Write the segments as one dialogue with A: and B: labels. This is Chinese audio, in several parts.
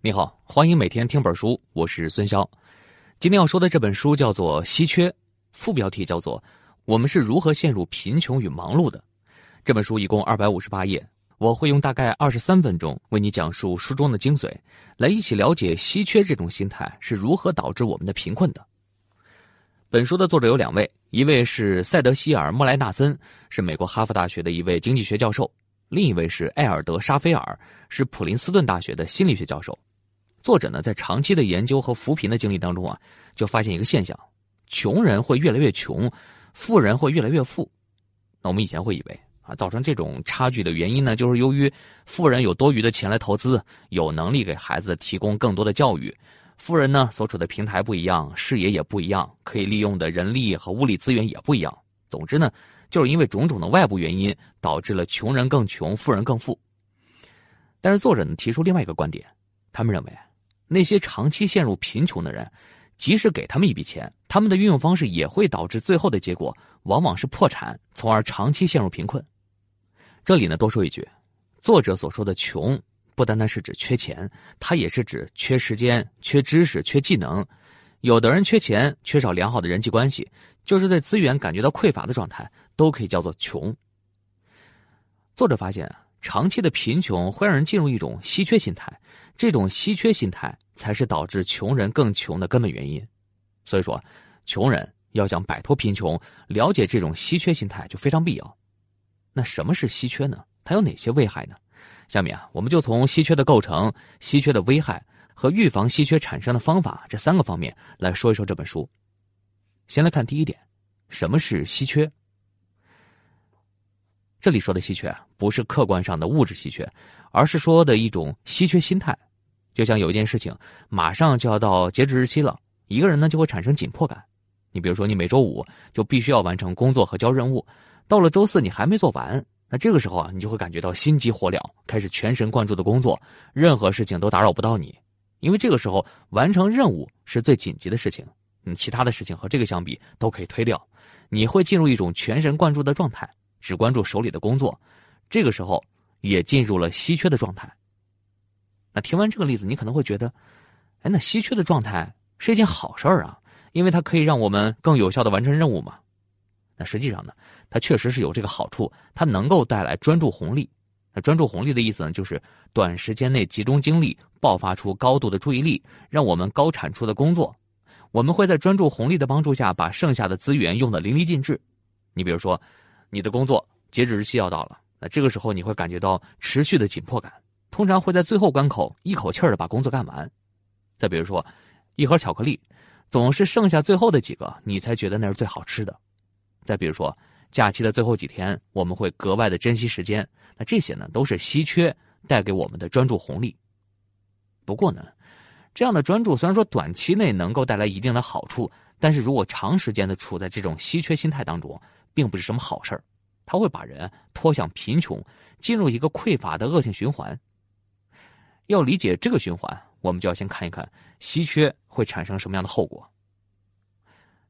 A: 你好，欢迎每天听本书，我是孙潇。今天要说的这本书叫做《稀缺》，副标题叫做《我们是如何陷入贫穷与忙碌的》。这本书一共二百五十八页，我会用大概二十三分钟为你讲述书中的精髓，来一起了解稀缺这种心态是如何导致我们的贫困的。本书的作者有两位，一位是塞德希尔·莫莱纳森，是美国哈佛大学的一位经济学教授；另一位是艾尔德·沙菲尔，是普林斯顿大学的心理学教授。作者呢，在长期的研究和扶贫的经历当中啊，就发现一个现象：穷人会越来越穷，富人会越来越富。那我们以前会以为啊，造成这种差距的原因呢，就是由于富人有多余的钱来投资，有能力给孩子提供更多的教育；富人呢，所处的平台不一样，视野也不一样，可以利用的人力和物力资源也不一样。总之呢，就是因为种种的外部原因，导致了穷人更穷，富人更富。但是作者呢，提出另外一个观点，他们认为。那些长期陷入贫穷的人，即使给他们一笔钱，他们的运用方式也会导致最后的结果往往是破产，从而长期陷入贫困。这里呢，多说一句，作者所说的穷，不单单是指缺钱，它也是指缺时间、缺知识、缺技能。有的人缺钱，缺少良好的人际关系，就是对资源感觉到匮乏的状态，都可以叫做穷。作者发现啊。长期的贫穷会让人进入一种稀缺心态，这种稀缺心态才是导致穷人更穷的根本原因。所以说，穷人要想摆脱贫穷，了解这种稀缺心态就非常必要。那什么是稀缺呢？它有哪些危害呢？下面啊，我们就从稀缺的构成、稀缺的危害和预防稀缺产生的方法这三个方面来说一说这本书。先来看第一点，什么是稀缺？这里说的稀缺，不是客观上的物质稀缺，而是说的一种稀缺心态。就像有一件事情马上就要到截止日期了，一个人呢就会产生紧迫感。你比如说，你每周五就必须要完成工作和交任务，到了周四你还没做完，那这个时候啊，你就会感觉到心急火燎，开始全神贯注的工作，任何事情都打扰不到你，因为这个时候完成任务是最紧急的事情，你其他的事情和这个相比都可以推掉，你会进入一种全神贯注的状态。只关注手里的工作，这个时候也进入了稀缺的状态。那听完这个例子，你可能会觉得，哎，那稀缺的状态是一件好事儿啊，因为它可以让我们更有效的完成任务嘛。那实际上呢，它确实是有这个好处，它能够带来专注红利。那专注红利的意思呢，就是短时间内集中精力，爆发出高度的注意力，让我们高产出的工作。我们会在专注红利的帮助下，把剩下的资源用得淋漓尽致。你比如说。你的工作截止日期要到了，那这个时候你会感觉到持续的紧迫感，通常会在最后关口一口气儿的把工作干完。再比如说，一盒巧克力，总是剩下最后的几个，你才觉得那是最好吃的。再比如说，假期的最后几天，我们会格外的珍惜时间。那这些呢，都是稀缺带给我们的专注红利。不过呢，这样的专注虽然说短期内能够带来一定的好处，但是如果长时间的处在这种稀缺心态当中，并不是什么好事儿，它会把人拖向贫穷，进入一个匮乏的恶性循环。要理解这个循环，我们就要先看一看稀缺会产生什么样的后果。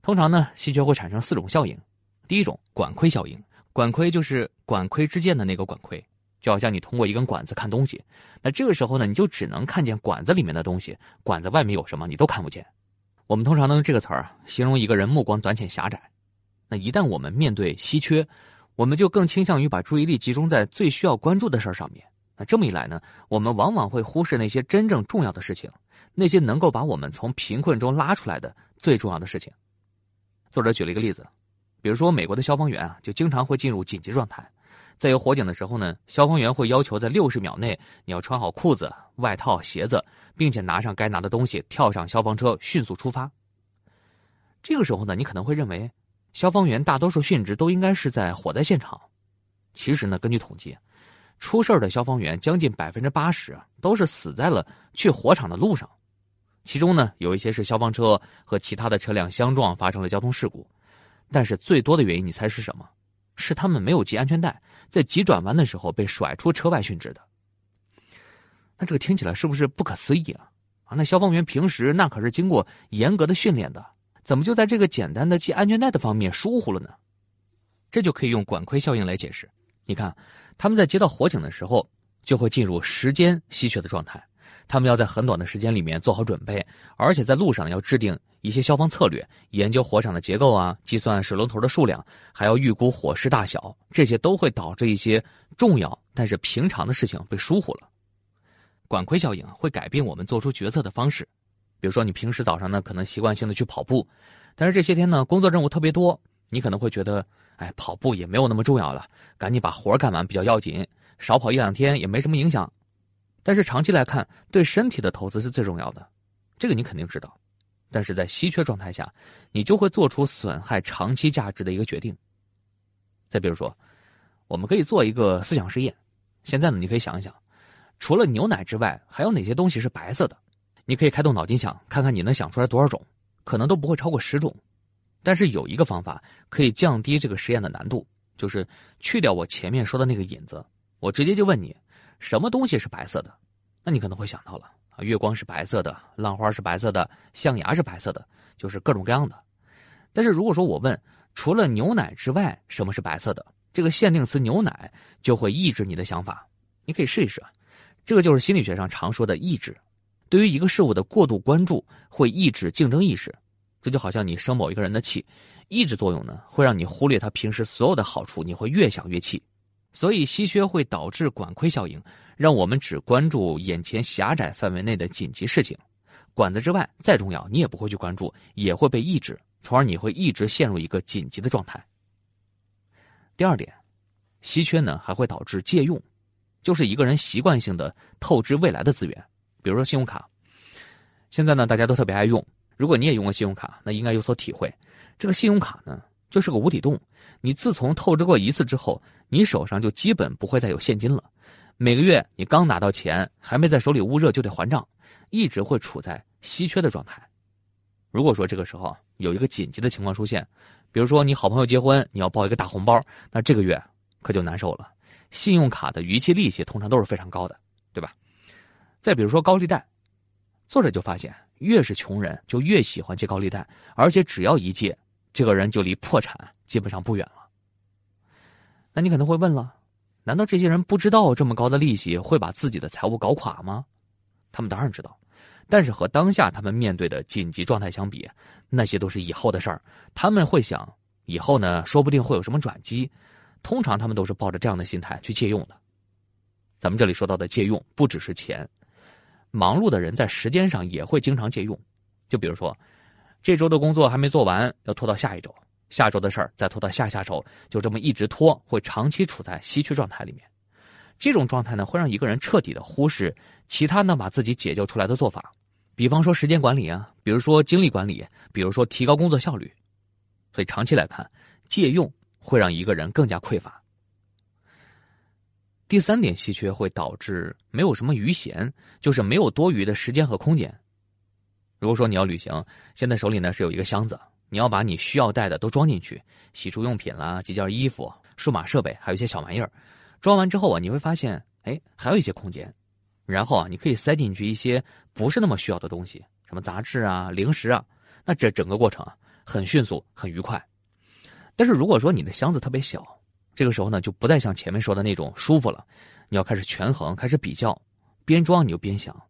A: 通常呢，稀缺会产生四种效应。第一种，管窥效应。管窥就是管窥之剑的那个管窥，就好像你通过一根管子看东西，那这个时候呢，你就只能看见管子里面的东西，管子外面有什么你都看不见。我们通常能用这个词儿形容一个人目光短浅狭窄。那一旦我们面对稀缺，我们就更倾向于把注意力集中在最需要关注的事儿上面。那这么一来呢，我们往往会忽视那些真正重要的事情，那些能够把我们从贫困中拉出来的最重要的事情。作者举了一个例子，比如说美国的消防员啊，就经常会进入紧急状态，在有火警的时候呢，消防员会要求在六十秒内你要穿好裤子、外套、鞋子，并且拿上该拿的东西，跳上消防车，迅速出发。这个时候呢，你可能会认为。消防员大多数殉职都应该是在火灾现场，其实呢，根据统计，出事的消防员将近百分之八十都是死在了去火场的路上，其中呢，有一些是消防车和其他的车辆相撞发生了交通事故，但是最多的原因你猜是什么？是他们没有系安全带，在急转弯的时候被甩出车外殉职的。那这个听起来是不是不可思议啊？啊，那消防员平时那可是经过严格的训练的。怎么就在这个简单的系安全带的方面疏忽了呢？这就可以用管窥效应来解释。你看，他们在接到火警的时候，就会进入时间稀缺的状态，他们要在很短的时间里面做好准备，而且在路上要制定一些消防策略，研究火场的结构啊，计算水龙头的数量，还要预估火势大小，这些都会导致一些重要但是平常的事情被疏忽了。管窥效应会改变我们做出决策的方式，比如说你平时早上呢可能习惯性的去跑步，但是这些天呢工作任务特别多，你可能会觉得，哎，跑步也没有那么重要了，赶紧把活干完比较要紧，少跑一两天也没什么影响。但是长期来看，对身体的投资是最重要的，这个你肯定知道。但是在稀缺状态下，你就会做出损害长期价值的一个决定。再比如说，我们可以做一个思想实验，现在呢，你可以想一想。除了牛奶之外，还有哪些东西是白色的？你可以开动脑筋想，看看你能想出来多少种，可能都不会超过十种。但是有一个方法可以降低这个实验的难度，就是去掉我前面说的那个引子，我直接就问你，什么东西是白色的？那你可能会想到了啊，月光是白色的，浪花是白色的，象牙是白色的，就是各种各样的。但是如果说我问，除了牛奶之外，什么是白色的？这个限定词牛奶就会抑制你的想法。你可以试一试。这个就是心理学上常说的抑制，对于一个事物的过度关注会抑制竞争意识，这就好像你生某一个人的气，抑制作用呢会让你忽略他平时所有的好处，你会越想越气，所以稀缺会导致管窥效应，让我们只关注眼前狭窄范围内的紧急事情，管子之外再重要你也不会去关注，也会被抑制，从而你会一直陷入一个紧急的状态。第二点，稀缺呢还会导致借用。就是一个人习惯性的透支未来的资源，比如说信用卡。现在呢，大家都特别爱用。如果你也用过信用卡，那应该有所体会。这个信用卡呢，就是个无底洞。你自从透支过一次之后，你手上就基本不会再有现金了。每个月你刚拿到钱，还没在手里捂热就得还账，一直会处在稀缺的状态。如果说这个时候有一个紧急的情况出现，比如说你好朋友结婚，你要包一个大红包，那这个月可就难受了。信用卡的逾期利息通常都是非常高的，对吧？再比如说高利贷，作者就发现，越是穷人就越喜欢借高利贷，而且只要一借，这个人就离破产基本上不远了。那你可能会问了，难道这些人不知道这么高的利息会把自己的财务搞垮吗？他们当然知道，但是和当下他们面对的紧急状态相比，那些都是以后的事儿。他们会想，以后呢，说不定会有什么转机。通常他们都是抱着这样的心态去借用的。咱们这里说到的借用，不只是钱，忙碌的人在时间上也会经常借用。就比如说，这周的工作还没做完，要拖到下一周；下周的事儿再拖到下下周，就这么一直拖，会长期处在稀缺状态里面。这种状态呢，会让一个人彻底的忽视其他能把自己解救出来的做法，比方说时间管理啊，比如说精力管理，比如说提高工作效率。所以长期来看，借用。会让一个人更加匮乏。第三点，稀缺会导致没有什么余闲，就是没有多余的时间和空间。如果说你要旅行，现在手里呢是有一个箱子，你要把你需要带的都装进去，洗漱用品啦、几件衣服、数码设备，还有一些小玩意儿。装完之后啊，你会发现，哎，还有一些空间。然后啊，你可以塞进去一些不是那么需要的东西，什么杂志啊、零食啊。那这整个过程啊，很迅速，很愉快。但是如果说你的箱子特别小，这个时候呢就不再像前面说的那种舒服了，你要开始权衡，开始比较，边装你就边想，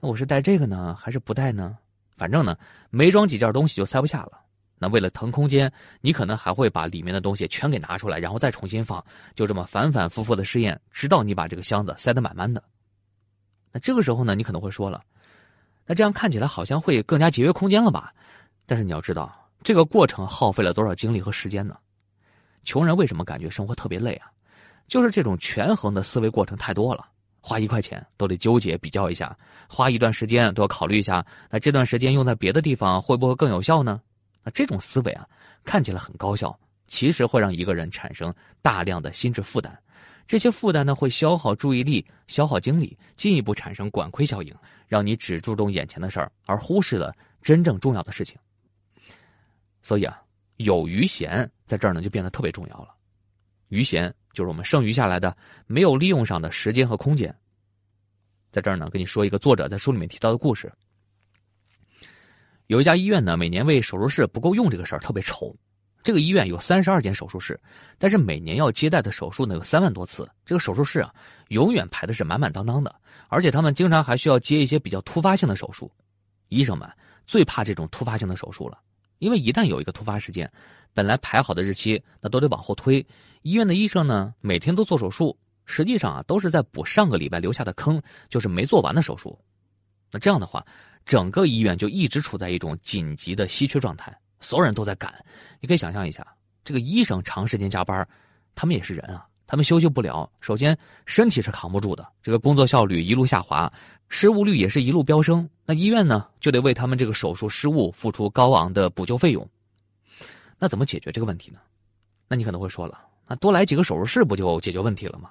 A: 那我是带这个呢，还是不带呢？反正呢没装几件东西就塞不下了。那为了腾空间，你可能还会把里面的东西全给拿出来，然后再重新放，就这么反反复复的试验，直到你把这个箱子塞得满满的。那这个时候呢，你可能会说了，那这样看起来好像会更加节约空间了吧？但是你要知道。这个过程耗费了多少精力和时间呢？穷人为什么感觉生活特别累啊？就是这种权衡的思维过程太多了，花一块钱都得纠结比较一下，花一段时间都要考虑一下，那这段时间用在别的地方会不会更有效呢？那这种思维啊，看起来很高效，其实会让一个人产生大量的心智负担，这些负担呢会消耗注意力、消耗精力，进一步产生管窥效应，让你只注重眼前的事儿，而忽视了真正重要的事情。所以啊，有余闲在这儿呢，就变得特别重要了。余闲就是我们剩余下来的没有利用上的时间和空间。在这儿呢，跟你说一个作者在书里面提到的故事。有一家医院呢，每年为手术室不够用这个事儿特别愁，这个医院有三十二间手术室，但是每年要接待的手术呢有三万多次。这个手术室啊，永远排的是满满当当的，而且他们经常还需要接一些比较突发性的手术。医生们最怕这种突发性的手术了，因为一旦有一个突发事件，本来排好的日期那都得往后推。医院的医生呢，每天都做手术，实际上啊都是在补上个礼拜留下的坑，就是没做完的手术。那这样的话，整个医院就一直处在一种紧急的稀缺状态。所有人都在赶，你可以想象一下，这个医生长时间加班，他们也是人啊，他们休息不了。首先，身体是扛不住的，这个工作效率一路下滑，失误率也是一路飙升。那医院呢，就得为他们这个手术失误付出高昂的补救费用。那怎么解决这个问题呢？那你可能会说了，那多来几个手术室不就解决问题了吗？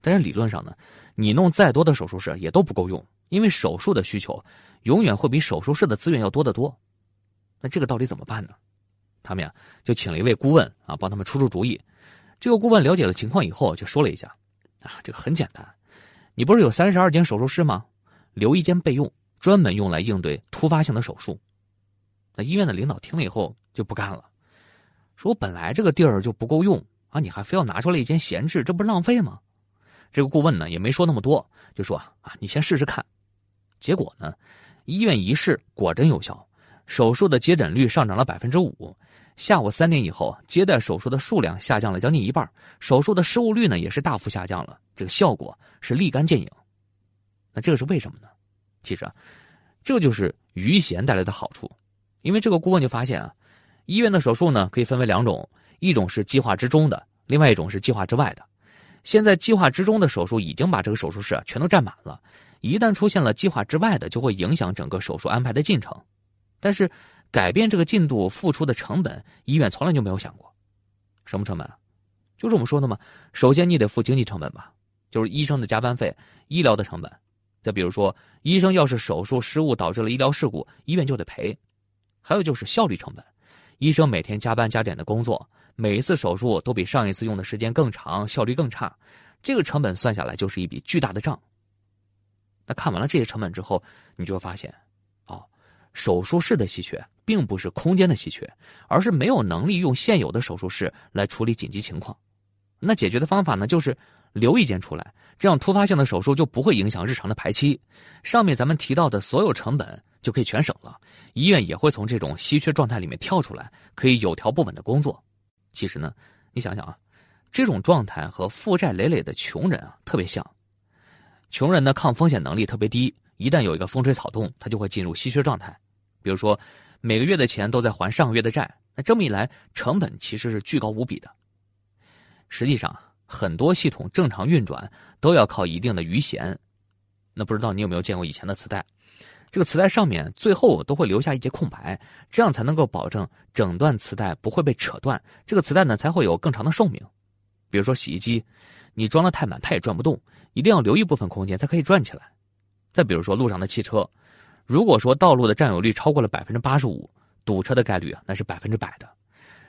A: 但是理论上呢，你弄再多的手术室也都不够用，因为手术的需求永远会比手术室的资源要多得多。那这个到底怎么办呢？他们呀就请了一位顾问啊，帮他们出出主意。这个顾问了解了情况以后，就说了一下：啊，这个很简单，你不是有三十二间手术室吗？留一间备用，专门用来应对突发性的手术。那医院的领导听了以后就不干了，说我本来这个地儿就不够用啊，你还非要拿出来一间闲置，这不是浪费吗？这个顾问呢也没说那么多，就说啊，你先试试看。结果呢，医院一试，果真有效。手术的接诊率上涨了百分之五，下午三点以后接待手术的数量下降了将近一半，手术的失误率呢也是大幅下降了，这个效果是立竿见影。那这个是为什么呢？其实啊，这就是余弦带来的好处，因为这个顾问就发现啊，医院的手术呢可以分为两种，一种是计划之中的，另外一种是计划之外的。现在计划之中的手术已经把这个手术室啊全都占满了，一旦出现了计划之外的，就会影响整个手术安排的进程。但是，改变这个进度付出的成本，医院从来就没有想过。什么成本？就是我们说的嘛。首先，你得付经济成本吧，就是医生的加班费、医疗的成本。再比如说，医生要是手术失误导致了医疗事故，医院就得赔。还有就是效率成本，医生每天加班加点的工作，每一次手术都比上一次用的时间更长，效率更差，这个成本算下来就是一笔巨大的账。那看完了这些成本之后，你就会发现。手术室的稀缺并不是空间的稀缺，而是没有能力用现有的手术室来处理紧急情况。那解决的方法呢，就是留一间出来，这样突发性的手术就不会影响日常的排期。上面咱们提到的所有成本就可以全省了，医院也会从这种稀缺状态里面跳出来，可以有条不紊的工作。其实呢，你想想啊，这种状态和负债累累的穷人啊特别像。穷人呢，抗风险能力特别低，一旦有一个风吹草动，他就会进入稀缺状态。比如说，每个月的钱都在还上个月的债，那这么一来，成本其实是巨高无比的。实际上，很多系统正常运转都要靠一定的余弦。那不知道你有没有见过以前的磁带？这个磁带上面最后都会留下一节空白，这样才能够保证整段磁带不会被扯断，这个磁带呢才会有更长的寿命。比如说洗衣机，你装的太满，它也转不动，一定要留一部分空间才可以转起来。再比如说路上的汽车。如果说道路的占有率超过了百分之八十五，堵车的概率啊，那是百分之百的。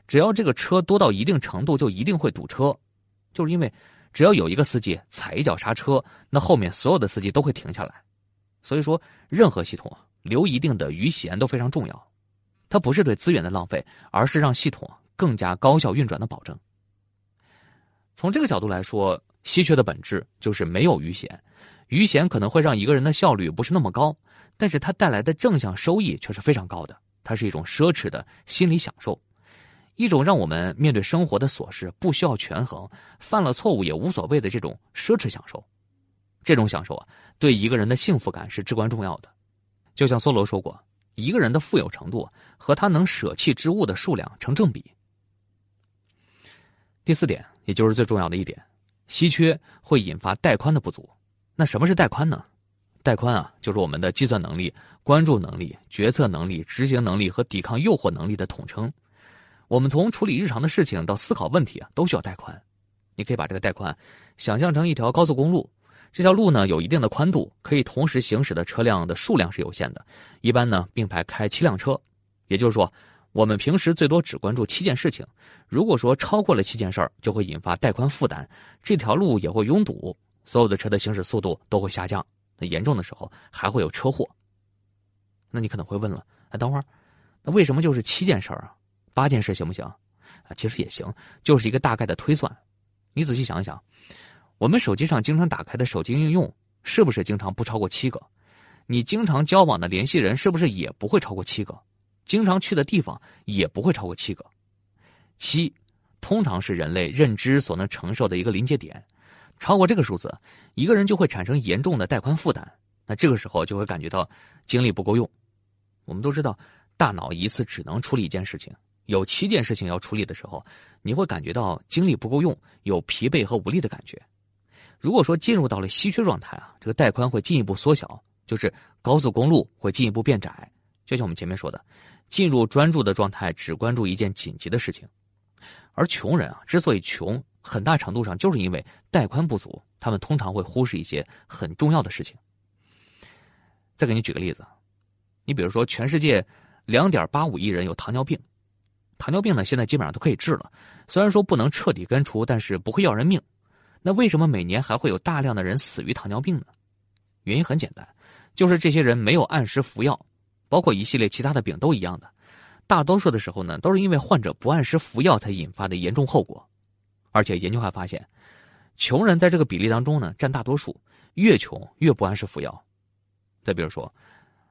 A: 只要这个车多到一定程度，就一定会堵车，就是因为只要有一个司机踩一脚刹车，那后面所有的司机都会停下来。所以说，任何系统啊，留一定的余弦都非常重要。它不是对资源的浪费，而是让系统更加高效运转的保证。从这个角度来说，稀缺的本质就是没有余弦。余弦可能会让一个人的效率不是那么高。但是它带来的正向收益却是非常高的，它是一种奢侈的心理享受，一种让我们面对生活的琐事不需要权衡，犯了错误也无所谓的这种奢侈享受。这种享受啊，对一个人的幸福感是至关重要的。就像梭罗说过，一个人的富有程度和他能舍弃之物的数量成正比。第四点，也就是最重要的一点，稀缺会引发带宽的不足。那什么是带宽呢？带宽啊，就是我们的计算能力、关注能力、决策能力、执行能力和抵抗诱惑能力的统称。我们从处理日常的事情到思考问题啊，都需要带宽。你可以把这个带宽想象成一条高速公路，这条路呢有一定的宽度，可以同时行驶的车辆的数量是有限的，一般呢并排开七辆车。也就是说，我们平时最多只关注七件事情。如果说超过了七件事儿，就会引发带宽负担，这条路也会拥堵，所有的车的行驶速度都会下降。那严重的时候还会有车祸。那你可能会问了，哎，等会儿，那为什么就是七件事儿啊？八件事行不行？啊，其实也行，就是一个大概的推算。你仔细想一想，我们手机上经常打开的手机应用，是不是经常不超过七个？你经常交往的联系人，是不是也不会超过七个？经常去的地方也不会超过七个。七，通常是人类认知所能承受的一个临界点。超过这个数字，一个人就会产生严重的带宽负担。那这个时候就会感觉到精力不够用。我们都知道，大脑一次只能处理一件事情，有七件事情要处理的时候，你会感觉到精力不够用，有疲惫和无力的感觉。如果说进入到了稀缺状态啊，这个带宽会进一步缩小，就是高速公路会进一步变窄。就像我们前面说的，进入专注的状态，只关注一件紧急的事情。而穷人啊，之所以穷，很大程度上就是因为带宽不足，他们通常会忽视一些很重要的事情。再给你举个例子，你比如说，全世界两点八五亿人有糖尿病，糖尿病呢现在基本上都可以治了，虽然说不能彻底根除，但是不会要人命。那为什么每年还会有大量的人死于糖尿病呢？原因很简单，就是这些人没有按时服药，包括一系列其他的病都一样的。大多数的时候呢，都是因为患者不按时服药才引发的严重后果。而且研究还发现，穷人在这个比例当中呢占大多数，越穷越不按时服药。再比如说，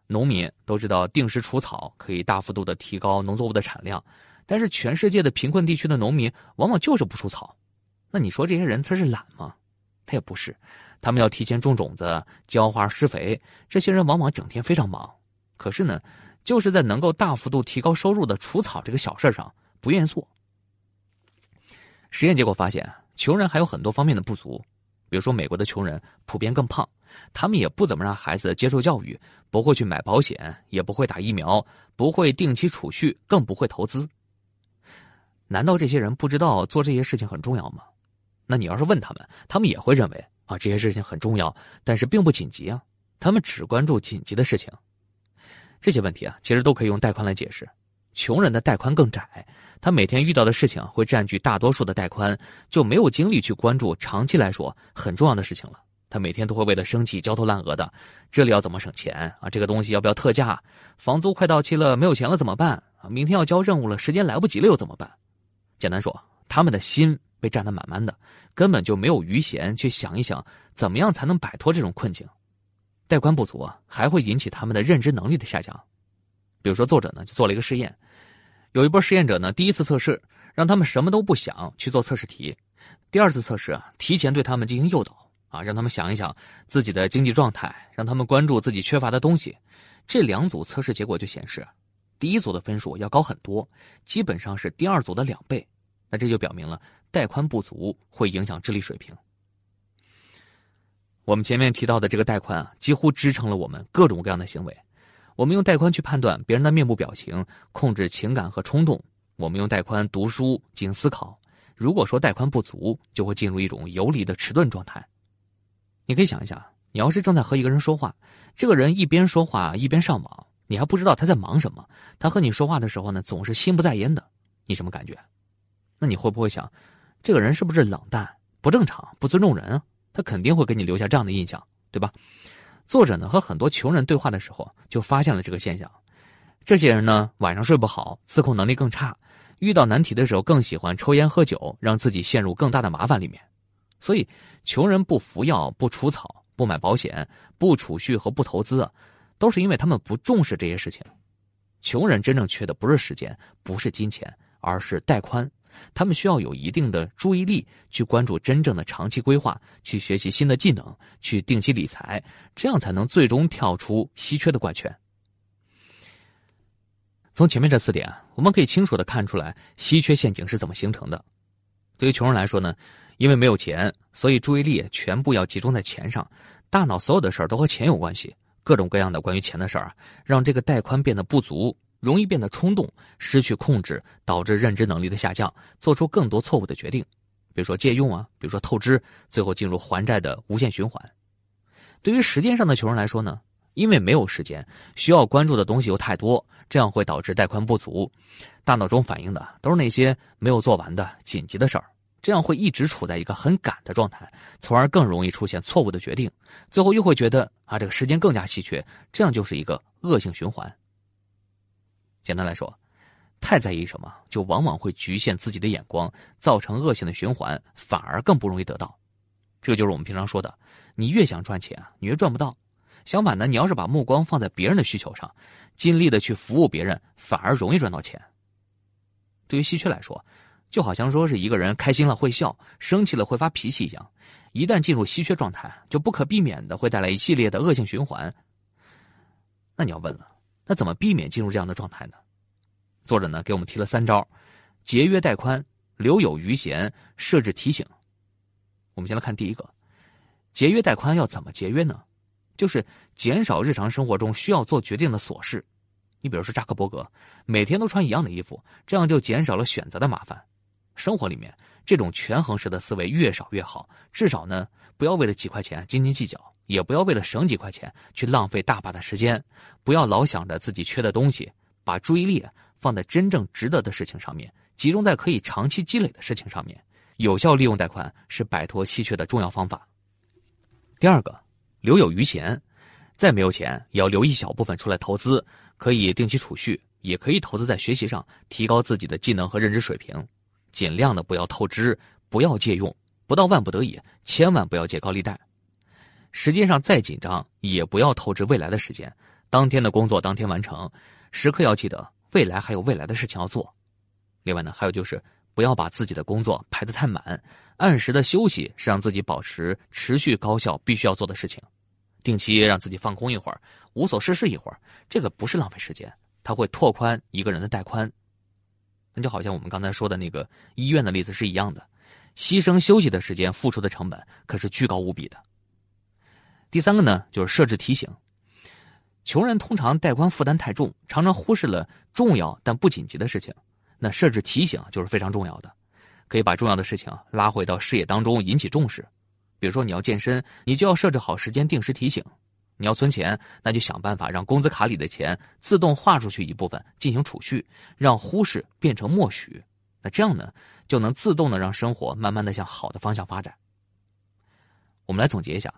A: 农民都知道定时除草可以大幅度的提高农作物的产量，但是全世界的贫困地区的农民往往就是不除草。那你说这些人他是懒吗？他也不是，他们要提前种种子、浇花、施肥，这些人往往整天非常忙。可是呢，就是在能够大幅度提高收入的除草这个小事上不愿意做。实验结果发现，穷人还有很多方面的不足，比如说美国的穷人普遍更胖。他们也不怎么让孩子接受教育，不会去买保险，也不会打疫苗，不会定期储蓄，更不会投资。难道这些人不知道做这些事情很重要吗？那你要是问他们，他们也会认为啊这些事情很重要，但是并不紧急啊。他们只关注紧急的事情。这些问题啊，其实都可以用带宽来解释。穷人的带宽更窄，他每天遇到的事情会占据大多数的带宽，就没有精力去关注长期来说很重要的事情了。他每天都会为了生气焦头烂额的，这里要怎么省钱啊？这个东西要不要特价？房租快到期了，没有钱了怎么办？啊，明天要交任务了，时间来不及了又怎么办？简单说，他们的心被占得满满的，根本就没有余闲去想一想怎么样才能摆脱这种困境。带宽不足啊，还会引起他们的认知能力的下降。比如说，作者呢就做了一个试验，有一波实验者呢，第一次测试让他们什么都不想去做测试题，第二次测试啊，提前对他们进行诱导。啊，让他们想一想自己的经济状态，让他们关注自己缺乏的东西。这两组测试结果就显示，第一组的分数要高很多，基本上是第二组的两倍。那这就表明了带宽不足会影响智力水平。我们前面提到的这个带宽啊，几乎支撑了我们各种各样的行为。我们用带宽去判断别人的面部表情，控制情感和冲动；我们用带宽读书进行思考。如果说带宽不足，就会进入一种游离的迟钝状态。你可以想一想，你要是正在和一个人说话，这个人一边说话一边上网，你还不知道他在忙什么。他和你说话的时候呢，总是心不在焉的，你什么感觉？那你会不会想，这个人是不是冷淡、不正常、不尊重人啊？他肯定会给你留下这样的印象，对吧？作者呢和很多穷人对话的时候，就发现了这个现象。这些人呢晚上睡不好，自控能力更差，遇到难题的时候更喜欢抽烟喝酒，让自己陷入更大的麻烦里面。所以，穷人不服药、不除草、不买保险、不储蓄和不投资，都是因为他们不重视这些事情。穷人真正缺的不是时间，不是金钱，而是带宽。他们需要有一定的注意力去关注真正的长期规划，去学习新的技能，去定期理财，这样才能最终跳出稀缺的怪圈。从前面这四点，我们可以清楚的看出来稀缺陷阱是怎么形成的。对于穷人来说呢？因为没有钱，所以注意力全部要集中在钱上，大脑所有的事儿都和钱有关系，各种各样的关于钱的事儿啊，让这个带宽变得不足，容易变得冲动，失去控制，导致认知能力的下降，做出更多错误的决定，比如说借用啊，比如说透支，最后进入还债的无限循环。对于时间上的穷人来说呢，因为没有时间，需要关注的东西又太多，这样会导致带宽不足，大脑中反映的都是那些没有做完的紧急的事儿。这样会一直处在一个很赶的状态，从而更容易出现错误的决定，最后又会觉得啊，这个时间更加稀缺，这样就是一个恶性循环。简单来说，太在意什么，就往往会局限自己的眼光，造成恶性的循环，反而更不容易得到。这就是我们平常说的，你越想赚钱，你越赚不到。相反呢，你要是把目光放在别人的需求上，尽力的去服务别人，反而容易赚到钱。对于稀缺来说，就好像说是一个人开心了会笑，生气了会发脾气一样，一旦进入稀缺状态，就不可避免的会带来一系列的恶性循环。那你要问了，那怎么避免进入这样的状态呢？作者呢给我们提了三招：节约带宽、留有余闲、设置提醒。我们先来看第一个，节约带宽要怎么节约呢？就是减少日常生活中需要做决定的琐事。你比如说扎克伯格，每天都穿一样的衣服，这样就减少了选择的麻烦。生活里面这种权衡式的思维越少越好，至少呢不要为了几块钱斤斤计较，也不要为了省几块钱去浪费大把的时间，不要老想着自己缺的东西，把注意力放在真正值得的事情上面，集中在可以长期积累的事情上面。有效利用贷款是摆脱稀缺的重要方法。第二个，留有余钱，再没有钱也要留一小部分出来投资，可以定期储蓄，也可以投资在学习上，提高自己的技能和认知水平。尽量的不要透支，不要借用，不到万不得已，千万不要借高利贷。时间上再紧张，也不要透支未来的时间，当天的工作当天完成，时刻要记得未来还有未来的事情要做。另外呢，还有就是。不要把自己的工作排得太满，按时的休息是让自己保持持续高效必须要做的事情。定期让自己放空一会儿，无所事事一会儿，这个不是浪费时间，它会拓宽一个人的带宽。那就好像我们刚才说的那个医院的例子是一样的，牺牲休息的时间，付出的成本可是巨高无比的。第三个呢，就是设置提醒。穷人通常带宽负担太重，常常忽视了重要但不紧急的事情。那设置提醒就是非常重要的，可以把重要的事情拉回到视野当中，引起重视。比如说你要健身，你就要设置好时间，定时提醒；你要存钱，那就想办法让工资卡里的钱自动划出去一部分进行储蓄，让忽视变成默许。那这样呢，就能自动的让生活慢慢的向好的方向发展。我们来总结一下，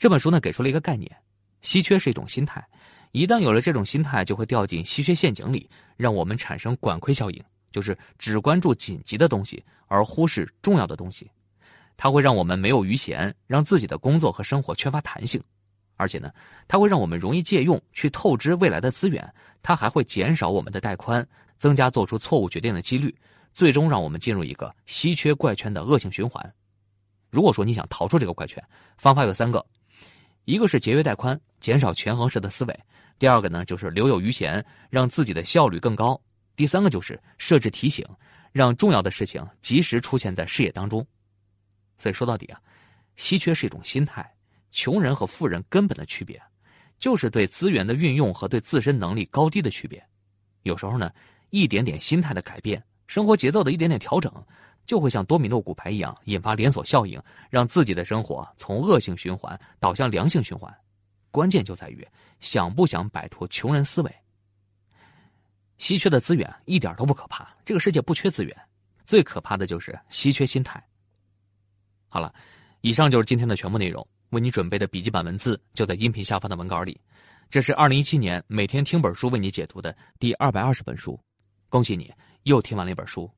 A: 这本书呢给出了一个概念：稀缺是一种心态。一旦有了这种心态，就会掉进稀缺陷阱里，让我们产生管窥效应，就是只关注紧急的东西，而忽视重要的东西。它会让我们没有余闲，让自己的工作和生活缺乏弹性，而且呢，它会让我们容易借用去透支未来的资源。它还会减少我们的带宽，增加做出错误决定的几率，最终让我们进入一个稀缺怪圈的恶性循环。如果说你想逃出这个怪圈，方法有三个。一个是节约带宽，减少权衡式的思维；第二个呢，就是留有余钱，让自己的效率更高；第三个就是设置提醒，让重要的事情及时出现在视野当中。所以说到底啊，稀缺是一种心态，穷人和富人根本的区别，就是对资源的运用和对自身能力高低的区别。有时候呢，一点点心态的改变，生活节奏的一点点调整。就会像多米诺骨牌一样引发连锁效应，让自己的生活从恶性循环导向良性循环。关键就在于想不想摆脱穷人思维。稀缺的资源一点都不可怕，这个世界不缺资源，最可怕的就是稀缺心态。好了，以上就是今天的全部内容。为你准备的笔记本文字就在音频下方的文稿里。这是二零一七年每天听本书为你解读的第二百二十本书，恭喜你又听完了一本书。